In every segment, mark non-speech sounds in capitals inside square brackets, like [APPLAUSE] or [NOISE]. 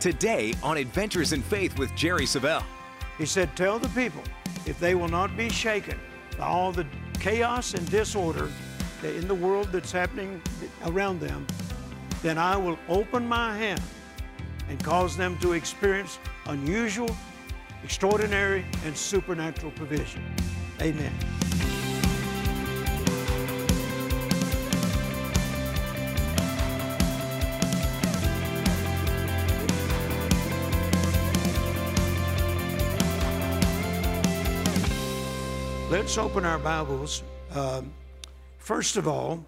Today on Adventures in Faith with Jerry Savelle. He said, Tell the people if they will not be shaken by all the chaos and disorder in the world that's happening around them, then I will open my hand and cause them to experience unusual, extraordinary, and supernatural provision. Amen. Let's open our Bibles, um, first of all,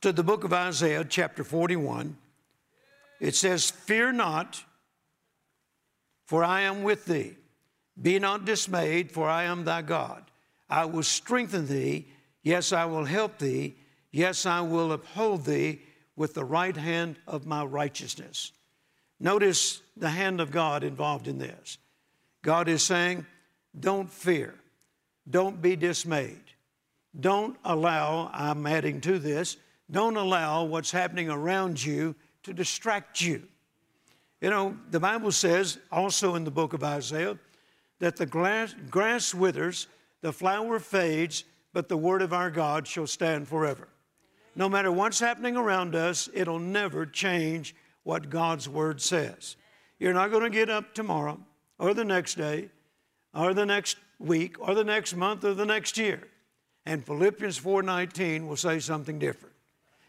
to the book of Isaiah, chapter 41. It says, Fear not, for I am with thee. Be not dismayed, for I am thy God. I will strengthen thee. Yes, I will help thee. Yes, I will uphold thee with the right hand of my righteousness. Notice the hand of God involved in this. God is saying, Don't fear. Don't be dismayed. Don't allow, I'm adding to this, don't allow what's happening around you to distract you. You know, the Bible says also in the book of Isaiah that the grass, grass withers, the flower fades, but the word of our God shall stand forever. No matter what's happening around us, it'll never change what God's word says. You're not going to get up tomorrow or the next day or the next week or the next month or the next year. And Philippians 4:19 will say something different.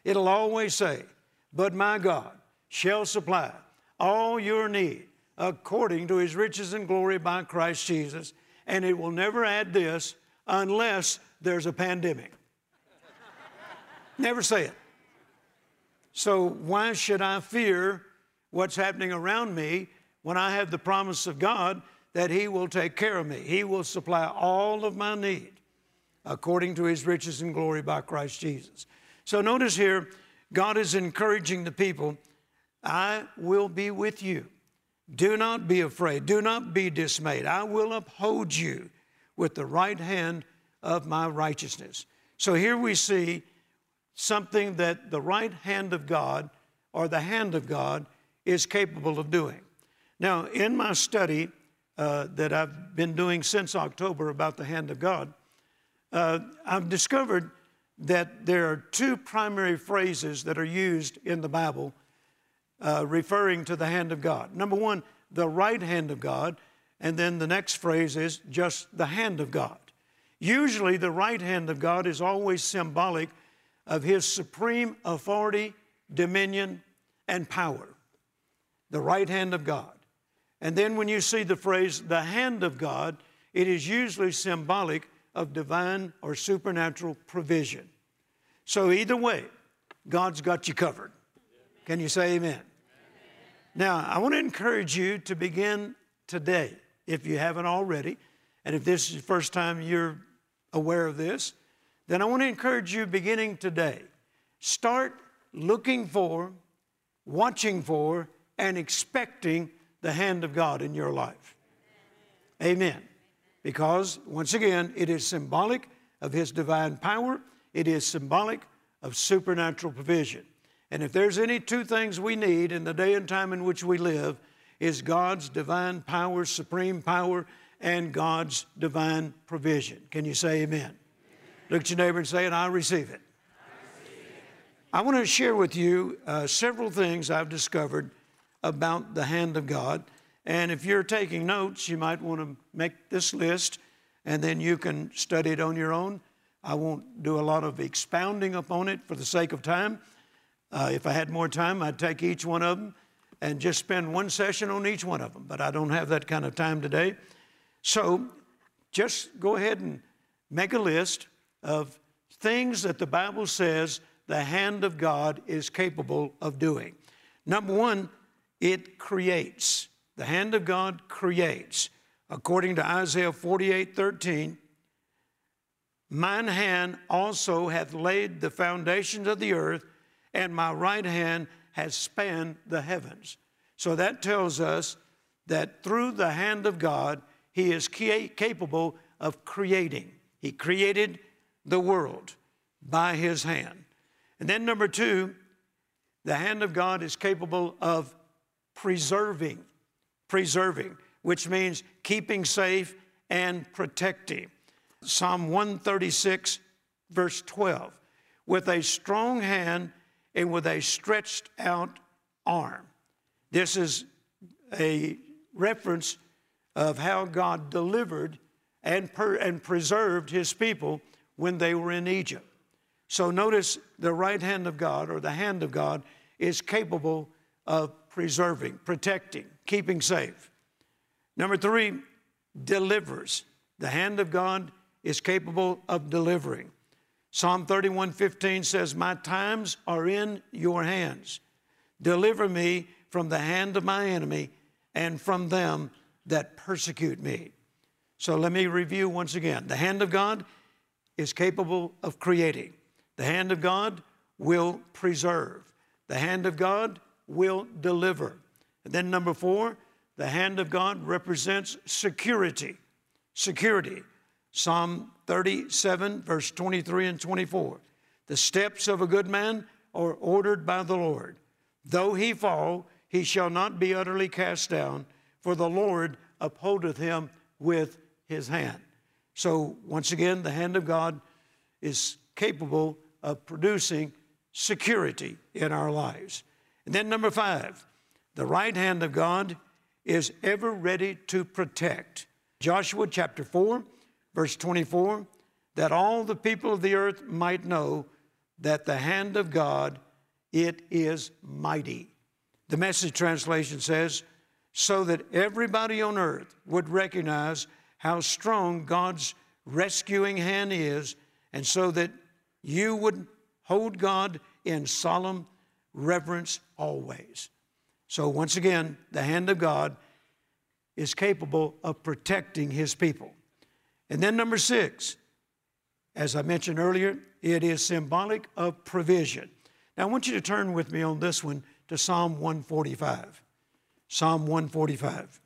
It'll always say, "But my God shall supply all your need according to his riches and glory by Christ Jesus." And it will never add this unless there's a pandemic. never say it. So why should I fear what's happening around me when I have the promise of God that He will take care of me. He will supply all of my need according to His riches and glory by Christ Jesus. So notice here, God is encouraging the people I will be with you. Do not be afraid. Do not be dismayed. I will uphold you with the right hand of my righteousness. So here we see something that the right hand of God or the hand of God is capable of doing. Now, in my study, uh, that I've been doing since October about the hand of God, uh, I've discovered that there are two primary phrases that are used in the Bible uh, referring to the hand of God. Number one, the right hand of God, and then the next phrase is just the hand of God. Usually, the right hand of God is always symbolic of His supreme authority, dominion, and power. The right hand of God. And then when you see the phrase, the hand of God, it is usually symbolic of divine or supernatural provision. So either way, God's got you covered. Can you say amen? amen? Now, I want to encourage you to begin today, if you haven't already, and if this is the first time you're aware of this, then I want to encourage you beginning today. Start looking for, watching for, and expecting the hand of God in your life. Amen. Because, once again, it is symbolic of His divine power, it is symbolic of supernatural provision. And if there's any two things we need in the day and time in which we live, is God's divine power, supreme power, and God's divine provision. Can you say amen? amen. Look at your neighbor and say, and I receive it. I, receive it. I want to share with you uh, several things I've discovered about the hand of God. And if you're taking notes, you might want to make this list and then you can study it on your own. I won't do a lot of expounding upon it for the sake of time. Uh, if I had more time, I'd take each one of them and just spend one session on each one of them, but I don't have that kind of time today. So just go ahead and make a list of things that the Bible says the hand of God is capable of doing. Number one, it creates. The hand of God creates. According to Isaiah 48 13, mine hand also hath laid the foundations of the earth, and my right hand has spanned the heavens. So that tells us that through the hand of God, He is capable of creating. He created the world by His hand. And then, number two, the hand of God is capable of preserving, preserving, which means keeping safe and protecting. Psalm 136, verse 12. With a strong hand and with a stretched out arm. This is a reference of how God delivered and, per, and preserved his people when they were in Egypt. So notice the right hand of God or the hand of God is capable of preserving, protecting, keeping safe. Number three, delivers. The hand of God is capable of delivering. Psalm 31:15 says, My times are in your hands. Deliver me from the hand of my enemy and from them that persecute me. So let me review once again. The hand of God is capable of creating, the hand of God will preserve, the hand of God will deliver. And then, number four, the hand of God represents security. Security. Psalm 37, verse 23 and 24. The steps of a good man are ordered by the Lord. Though he fall, he shall not be utterly cast down, for the Lord upholdeth him with his hand. So, once again, the hand of God is capable of producing security in our lives. And then, number five, the right hand of God is ever ready to protect. Joshua chapter 4, verse 24, that all the people of the earth might know that the hand of God, it is mighty. The message translation says, so that everybody on earth would recognize how strong God's rescuing hand is, and so that you would hold God in solemn reverence always. So, once again, the hand of God is capable of protecting his people. And then, number six, as I mentioned earlier, it is symbolic of provision. Now, I want you to turn with me on this one to Psalm 145. Psalm 145.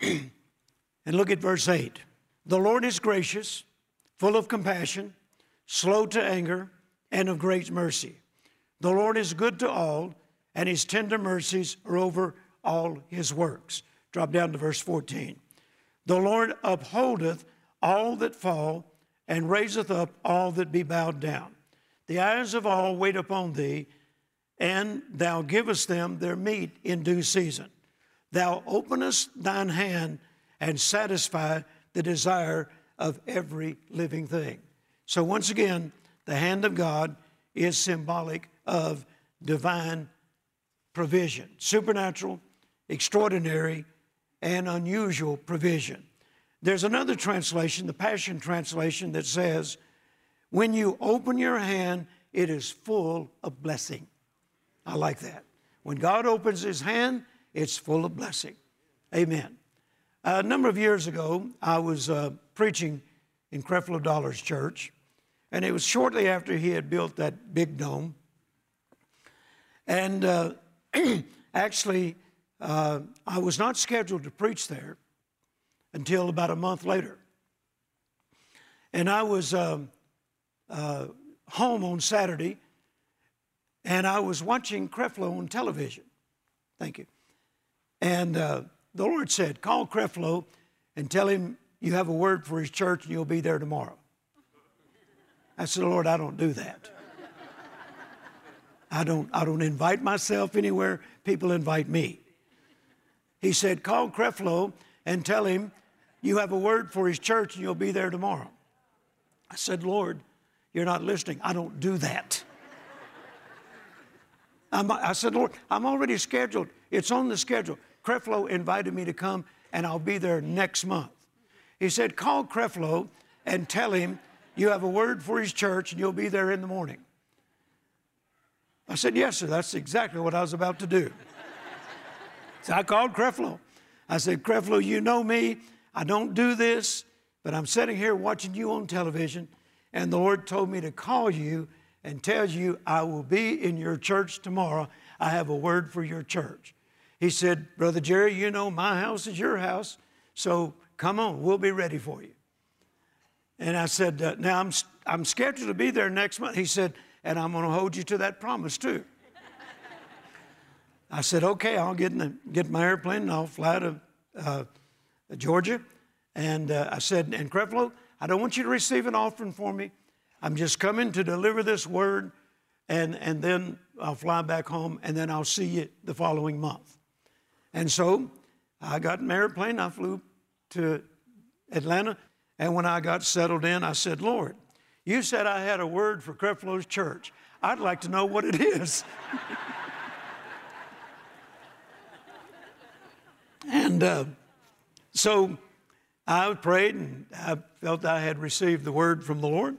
[CLEARS THROAT] and look at verse 8. The Lord is gracious, full of compassion, slow to anger, and of great mercy. The Lord is good to all, and his tender mercies are over all his works. Drop down to verse 14. The Lord upholdeth all that fall, and raiseth up all that be bowed down. The eyes of all wait upon thee, and thou givest them their meat in due season. Thou openest thine hand and satisfy the desire of every living thing. So, once again, the hand of God is symbolic of divine provision, supernatural, extraordinary, and unusual provision. There's another translation, the Passion Translation, that says, When you open your hand, it is full of blessing. I like that. When God opens his hand, it's full of blessing. Amen. A number of years ago, I was uh, preaching in Creflo Dollar's church, and it was shortly after he had built that big dome. And uh, [CLEARS THROAT] actually, uh, I was not scheduled to preach there until about a month later. And I was um, uh, home on Saturday, and I was watching Creflo on television. Thank you. And uh, the Lord said, Call Creflo and tell him you have a word for his church and you'll be there tomorrow. I said, Lord, I don't do that. I don't, I don't invite myself anywhere. People invite me. He said, Call Creflo and tell him you have a word for his church and you'll be there tomorrow. I said, Lord, you're not listening. I don't do that. I'm, i said, Lord, I'm already scheduled. It's on the schedule. Creflo invited me to come, and I'll be there next month. He said, Call Creflo and tell him you have a word for his church and you'll be there in the morning. I said, Yes, sir. That's exactly what I was about to do. [LAUGHS] so I called Creflo. I said, Creflo, you know me. I don't do this, but I'm sitting here watching you on television, and the Lord told me to call you and tell you I will be in your church tomorrow. I have a word for your church. He said, Brother Jerry, you know my house is your house, so come on, we'll be ready for you. And I said, uh, Now I'm, I'm scheduled to be there next month. He said, And I'm going to hold you to that promise too. I said, okay, I'll get, in the, get my airplane and I'll fly to uh, Georgia. And uh, I said, and Creflo, I don't want you to receive an offering for me. I'm just coming to deliver this word, and, and then I'll fly back home, and then I'll see you the following month. And so I got in my airplane, I flew to Atlanta, and when I got settled in, I said, Lord, you said I had a word for Creflo's church. I'd like to know what it is. [LAUGHS] and uh, so I prayed and I felt I had received the word from the Lord.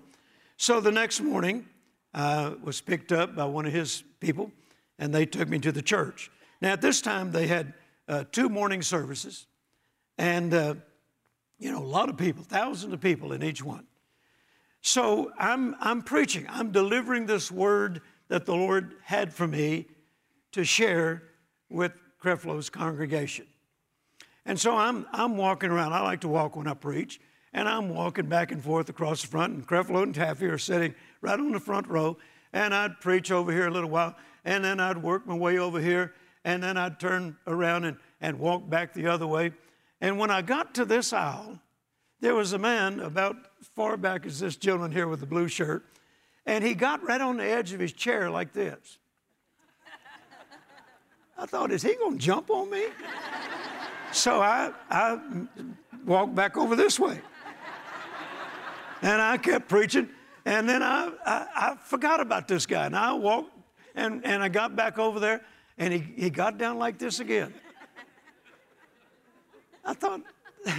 So the next morning, I was picked up by one of his people, and they took me to the church. Now, at this time, they had uh, two morning services, and uh, you know, a lot of people, thousands of people in each one. So I'm, I'm preaching, I'm delivering this word that the Lord had for me to share with Creflo's congregation. And so I'm, I'm walking around. I like to walk when I preach. And I'm walking back and forth across the front, and Creflo and Taffy are sitting right on the front row. And I'd preach over here a little while, and then I'd work my way over here, and then I'd turn around and, and walk back the other way. And when I got to this aisle, there was a man about far back as this gentleman here with the blue shirt, and he got right on the edge of his chair like this. I thought, is he going to jump on me? So I, I walked back over this way. And I kept preaching. And then I, I, I, forgot about this guy. And I walked and, and I got back over there and he, he got down like this again. I thought, [LAUGHS]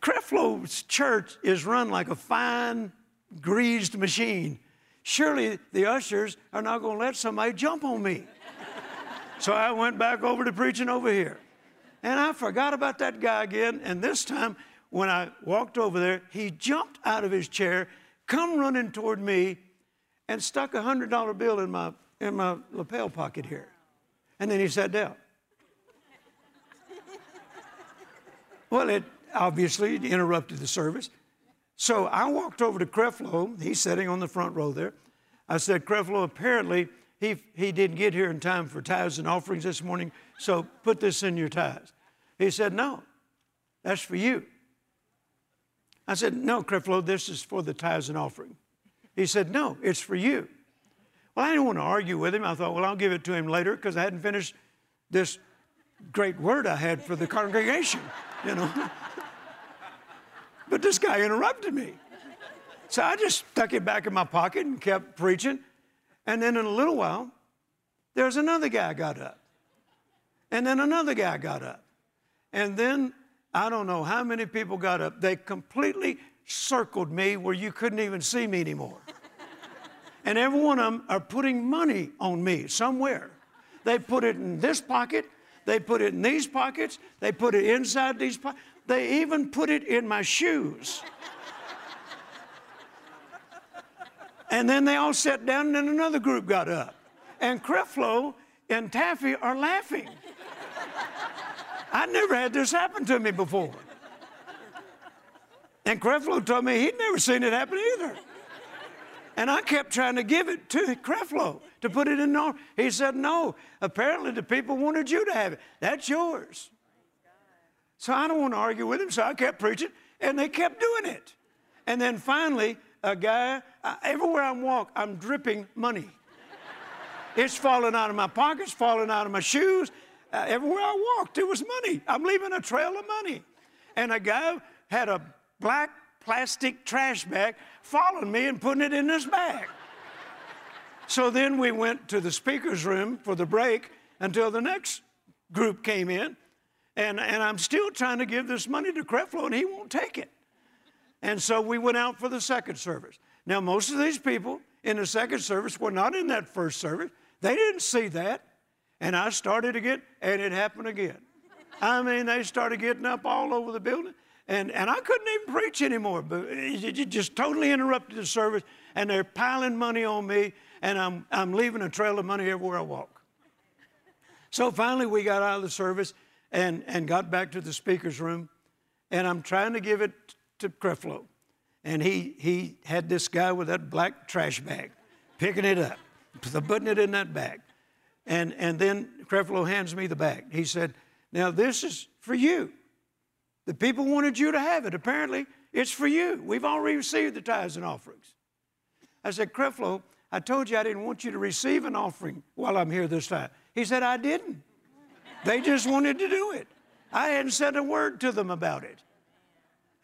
Creflo's church is run like a fine, greased machine. Surely the ushers are not going to let somebody jump on me. so I went back over to preaching over here. And I forgot about that guy again. And this time, when I walked over there, he jumped out of his chair, come running toward me, and stuck a hundred dollar bill in my in my lapel pocket here. And then he sat down. Well, it obviously interrupted the service. So I walked over to Creflo. He's sitting on the front row there. I said, Creflo, apparently he, he didn't get here in time for tithes and offerings this morning, so put this in your tithes. He said, No, that's for you. I said, No, Creflo, this is for the tithes and offering. He said, No, it's for you. Well, I didn't want to argue with him. I thought, well, I'll give it to him later because I hadn't finished this great word I had for the congregation, you know. but this guy interrupted me. So I just stuck it back in my pocket and kept preaching. And then in a little while, there's another guy got up. And then another guy got up. And then I don't know how many people got up. They completely circled me where you couldn't even see me anymore. and every one of them are putting money on me somewhere. They put it in this pocket, they put it in these pockets, they put it inside these pockets, they even put it in my shoes. and then they all sat down, and then another group got up. And Creflo and Taffy are laughing. I never had this happen to me before. And Creflo told me he'd never seen it happen either. And I kept trying to give it to Creflo to put it in there. He said, No, apparently the people wanted you to have it. That's yours. So I don't want to argue with him, so I kept preaching, and they kept doing it. And then finally, a guy, I, everywhere I walk, I'm dripping money. It's falling out of my pockets, falling out of my shoes, uh, everywhere I walked, there was money. I'm leaving a trail of money. And a guy had a black plastic trash bag following me and putting it in his bag. so then we went to the speaker's room for the break until the next group came in. And, and I'm still trying to give this money to Creflo, and he won't take it. And so we went out for the second service. Now, most of these people in the second service were not in that first service. They didn't see that. And I started again, and it happened again. I mean, they started getting up all over the building, and, and I couldn't even preach anymore. But it just totally interrupted the service, and they're piling money on me, and I'm, I'm leaving a trail of money everywhere I walk. So finally, we got out of the service and, and got back to the speaker's room, and I'm trying to give it to Creflo. And he, he had this guy with that black trash bag, picking it up, putting it in that bag. And, and then Creflo hands me the bag. He said, Now this is for you. The people wanted you to have it. Apparently, it's for you. We've already received the tithes and offerings. I said, Creflo, I told you I didn't want you to receive an offering while I'm here this time. He said, I didn't. They just wanted to do it. I hadn't said a word to them about it.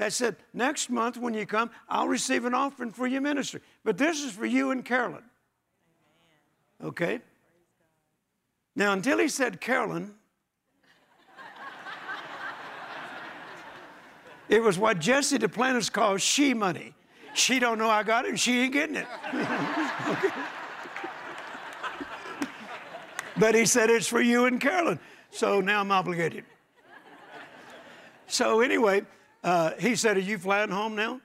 I said, next month when you come, I'll receive an offering for your ministry. But this is for you and Carolyn. Okay? Now, until he said Carolyn, it was what Jesse Duplantis calls she money. She don't know I got it, and she ain't getting it. [LAUGHS] But he said it's for you and Carolyn. So now I'm obligated. So anyway, uh, he said, Are you flying home now?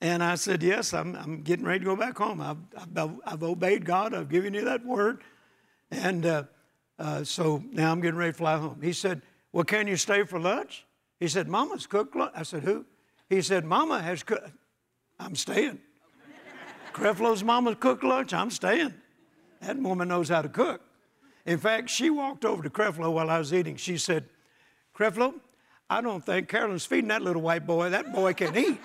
And I said, Yes, I'm, I'm getting ready to go back home. I've, I've, I've obeyed God, I've given you that word. And uh, uh, so now I'm getting ready to fly home. He said, Well, can you stay for lunch? He said, Mama's cooked lunch. I said, Who? He said, Mama has cooked. I'm staying. Creflo's mama cooked lunch. I'm staying. That woman knows how to cook. In fact, she walked over to Creflo while I was eating. She said, Creflo, I don't think Carolyn's feeding that little white boy. That boy can eat.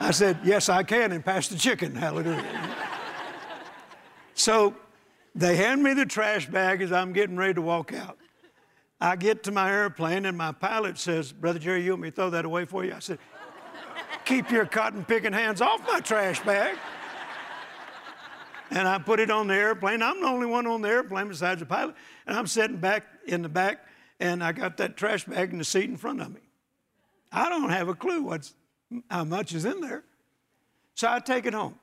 I said, Yes, I can, and pass the chicken. Hallelujah. so they hand me the trash bag as I'm getting ready to walk out. I get to my airplane, and my pilot says, Brother Jerry, you want me to throw that away for you? I said, Keep your cotton picking hands off my trash bag. And I put it on the airplane. I'm the only one on the airplane besides the pilot. And I'm sitting back in the back, and I got that trash bag in the seat in front of me. I don't have a clue what's, how much is in there. So I take it home.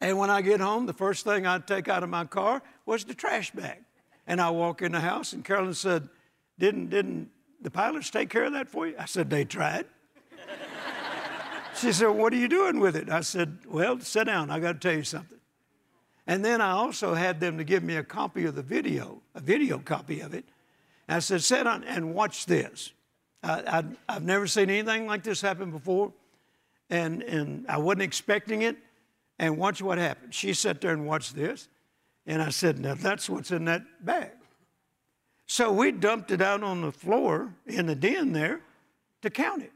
And when I get home, the first thing I take out of my car was the trash bag. And I walk in the house, and Carolyn said, Didn't, didn't the pilots take care of that for you? I said, They tried. she said, What are you doing with it? I said, Well, sit down. I got to tell you something. And then I also had them to give me a copy of the video, a video copy of it. And I said, sit down and watch this. I, have never seen anything like this happen before, and, and I wasn't expecting it. And watch what happened. She sat there and watched this, and I said, Now that's what's in that bag. So we dumped it out on the floor in the den there to count it.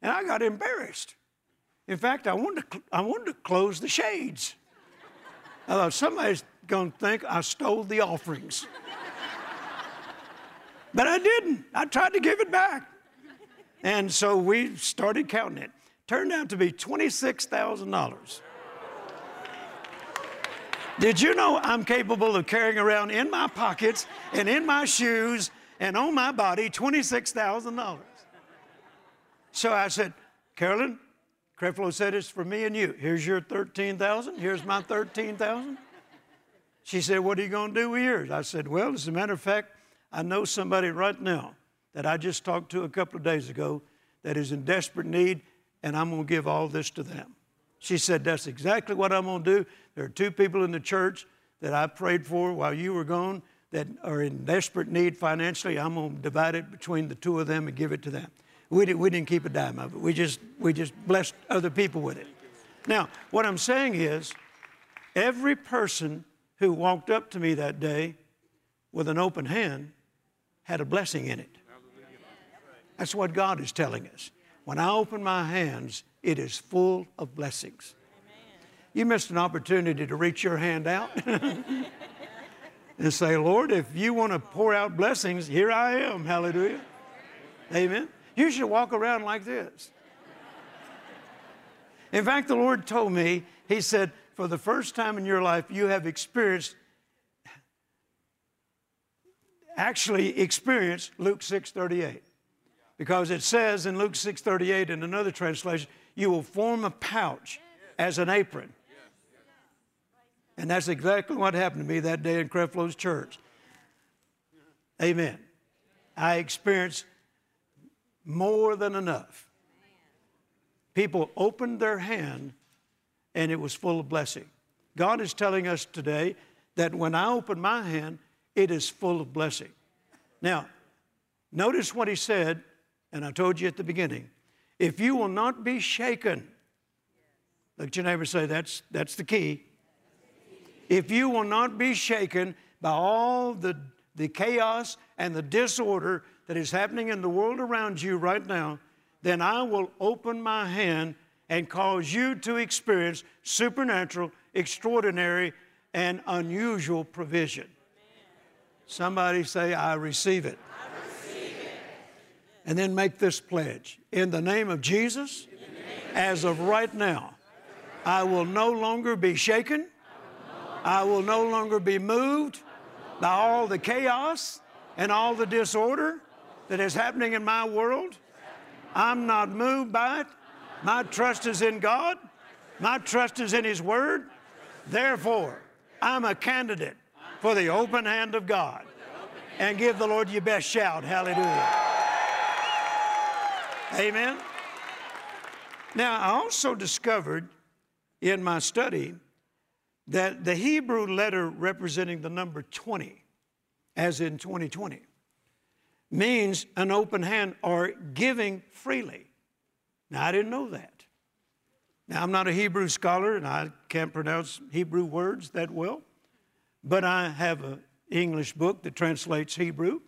And I got embarrassed. In fact, I wanted to, I wanted to close the shades. I thought somebody's going to think I stole the offerings. but I didn't. I tried to give it back. And so we started counting it. Turned out to be $26,000. Did you know I'm capable of carrying around in my pockets and in my shoes and on my body $26,000? So I said, Carolyn, Creflo said, It's for me and you. Here's your 13,000. Here's my 13,000. She said, What are you going to do with yours? I said, Well, as a matter of fact, I know somebody right now that I just talked to a couple of days ago that is in desperate need, and I'm going to give all this to them. She said, That's exactly what I'm going to do. There are two people in the church that I prayed for while you were gone that are in desperate need financially. I'm going to divide it between the two of them and give it to them. We, did, we didn't keep a dime of it. We just, we just blessed other people with it. Now, what I'm saying is, every person who walked up to me that day with an open hand had a blessing in it. That's what God is telling us. When I open my hands, it is full of blessings. You missed an opportunity to reach your hand out [LAUGHS] and say, Lord, if you want to pour out blessings, here I am. Hallelujah. Amen. You should walk around like this. In fact, the Lord told me, He said, for the first time in your life, you have experienced, actually experienced Luke 6.38. Because it says in Luke 6.38 in another translation, you will form a pouch as an apron. And that's exactly what happened to me that day in Creflo's church. Amen. I experienced more than enough. People opened their hand and it was full of blessing. God is telling us today that when I open my hand, it is full of blessing. Now, notice what he said, and I told you at the beginning if you will not be shaken, Look at your neighbor say, that's, that's the key. If you will not be shaken by all the, the chaos and the disorder that is happening in the world around you right now, then I will open my hand and cause you to experience supernatural, extraordinary, and unusual provision. Somebody say, I receive it. And then make this pledge. In the name of Jesus, as of right now, I will no longer be shaken. I will no longer be moved by all the chaos and all the disorder that is happening in my world. I'm not moved by it. My trust is in God. My trust is in His Word. Therefore, I'm a candidate for the open hand of God. And give the Lord your best shout. Hallelujah. Amen. Now, I also discovered in my study that the Hebrew letter representing the number 20, as in 2020, means an open hand or giving freely. Now, I didn't know that. Now, I'm not a Hebrew scholar and I can't pronounce Hebrew words that well, but I have an English book that translates Hebrew.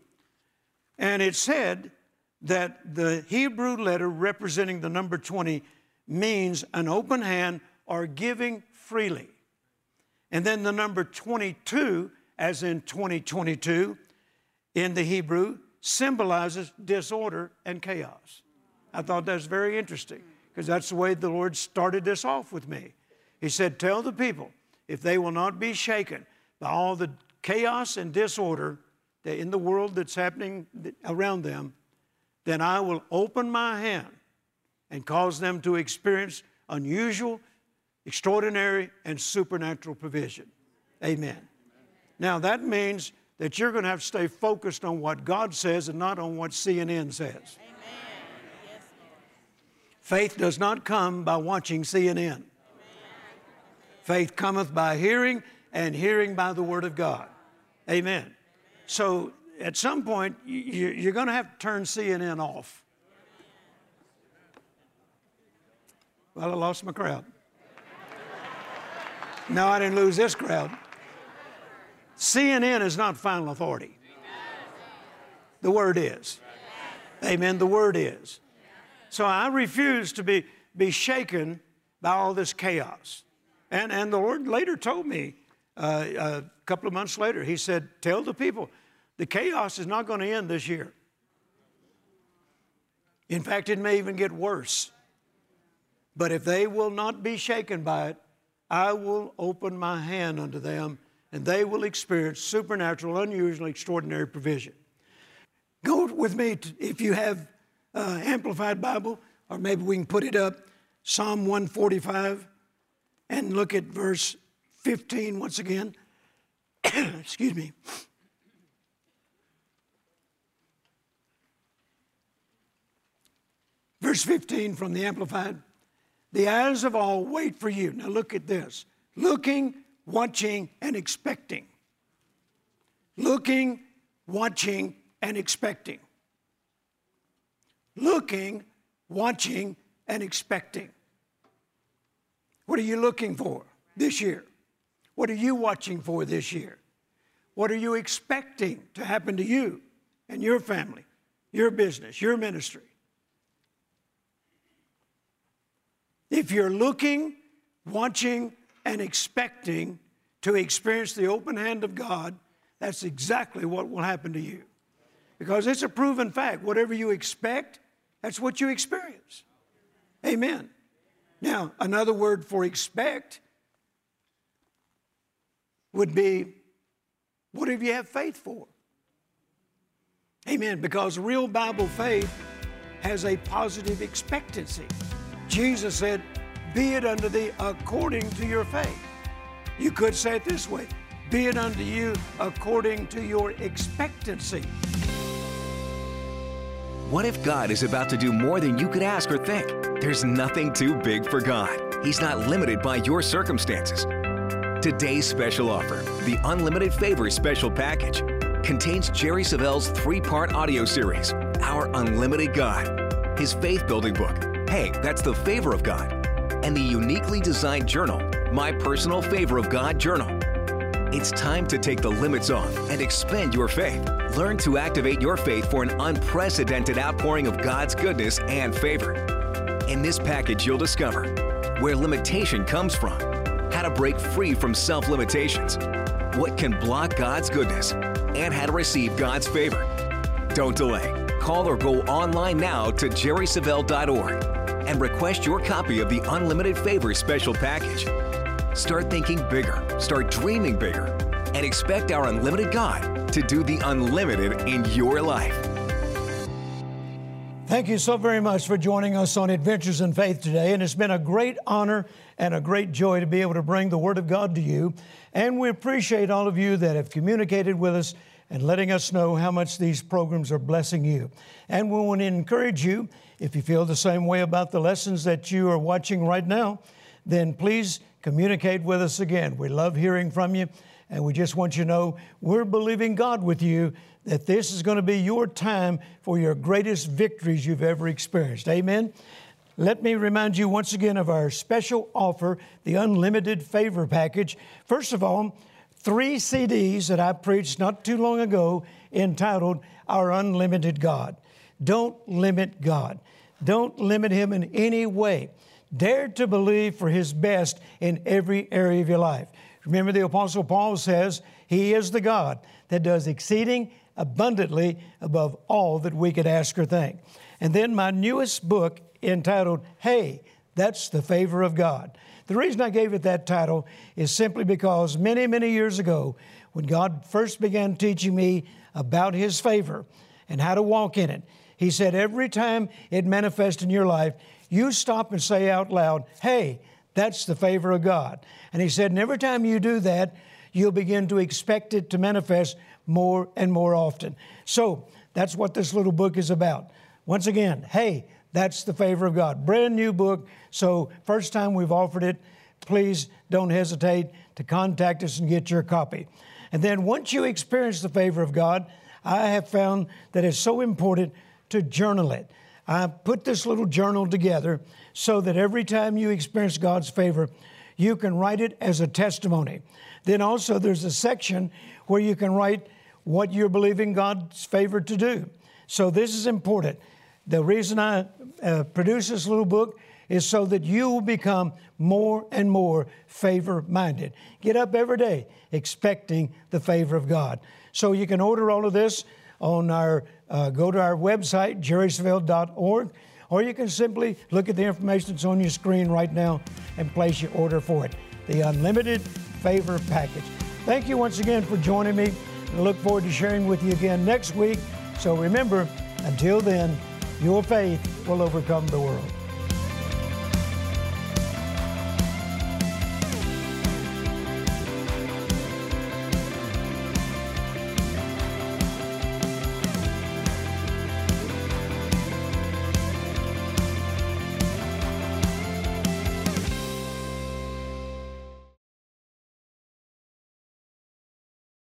And it said that the Hebrew letter representing the number 20 means an open hand or giving freely. And then the number 22, as in 2022, in the Hebrew, symbolizes disorder and chaos. I thought that was very interesting because that's the way the Lord started this off with me. He said, Tell the people if they will not be shaken by all the chaos and disorder that in the world that's happening around them, then I will open my hand and cause them to experience unusual, extraordinary, and supernatural provision. Amen. Now, that means that you're going to have to stay focused on what God says and not on what CNN says. Faith does not come by watching CNN. Faith cometh by hearing, and hearing by the Word of God. Amen. So at some point, you're going to have to turn CNN off. Well, I lost my crowd. No, I didn't lose this crowd. CNN is not final authority. The Word is. Amen. The Word is. So I refuse to be, be shaken by all this chaos. And, and the Lord later told me, uh, a couple of months later, He said, Tell the people, the chaos is not going to end this year. In fact, it may even get worse. But if they will not be shaken by it, I will open my hand unto them, and they will experience supernatural, unusual, extraordinary provision. Go with me, to, if you have uh, Amplified Bible, or maybe we can put it up, Psalm 145, and look at verse 15 once again. [COUGHS] Excuse me. Verse 15 from the Amplified. The eyes of all wait for you. Now look at this looking, watching, and expecting. Looking, watching, and expecting looking, watching, and expecting. What are you looking for this year? What are you watching for this year? What are you expecting to happen to you and your family, your business, your ministry? If you're looking, watching, and expecting to experience the open hand of God, that's exactly what will happen to you. Because it's a proven fact. Whatever you expect, that's what you experience. Amen. Now, another word for expect would be whatever you have faith for. Amen. Because real Bible faith has a positive expectancy. Jesus said, Be it unto thee according to your faith. You could say it this way Be it unto you according to your expectancy. What if God is about to do more than you could ask or think? There's nothing too big for God. He's not limited by your circumstances. Today's special offer, the Unlimited Favor Special Package, contains Jerry Savelle's three part audio series, Our Unlimited God, his faith building book, Hey, That's the Favor of God, and the uniquely designed journal, My Personal Favor of God Journal. It's time to take the limits off and expand your faith. Learn to activate your faith for an unprecedented outpouring of God's goodness and favor. In this package, you'll discover where limitation comes from, how to break free from self limitations, what can block God's goodness, and how to receive God's favor. Don't delay. Call or go online now to jerrysavelle.org and request your copy of the Unlimited Favor Special Package. Start thinking bigger, start dreaming bigger, and expect our unlimited God to do the unlimited in your life. Thank you so very much for joining us on Adventures in Faith today. And it's been a great honor and a great joy to be able to bring the Word of God to you. And we appreciate all of you that have communicated with us and letting us know how much these programs are blessing you. And we want to encourage you, if you feel the same way about the lessons that you are watching right now, then please communicate with us again. We love hearing from you. And we just want you to know we're believing God with you that this is going to be your time for your greatest victories you've ever experienced. Amen. Let me remind you once again of our special offer, the Unlimited Favor Package. First of all, three CDs that I preached not too long ago entitled Our Unlimited God. Don't limit God, don't limit Him in any way. Dare to believe for His best in every area of your life. Remember, the Apostle Paul says, He is the God that does exceeding abundantly above all that we could ask or think. And then my newest book entitled, Hey, That's the Favor of God. The reason I gave it that title is simply because many, many years ago, when God first began teaching me about His favor and how to walk in it, He said, Every time it manifests in your life, you stop and say out loud, Hey, that's the favor of God. And he said, and every time you do that, you'll begin to expect it to manifest more and more often. So that's what this little book is about. Once again, hey, that's the favor of God. Brand new book. So, first time we've offered it, please don't hesitate to contact us and get your copy. And then once you experience the favor of God, I have found that it's so important to journal it. I put this little journal together so that every time you experience God's favor, you can write it as a testimony. Then also, there's a section where you can write what you're believing God's favor to do. So, this is important. The reason I uh, produce this little book is so that you will become more and more favor minded. Get up every day expecting the favor of God. So, you can order all of this on our, uh, go to our website, jerrysavelle.org or you can simply look at the information that's on your screen right now and place your order for it. The Unlimited Favor Package. Thank you once again for joining me. I look forward to sharing with you again next week. So remember, until then, your faith will overcome the world.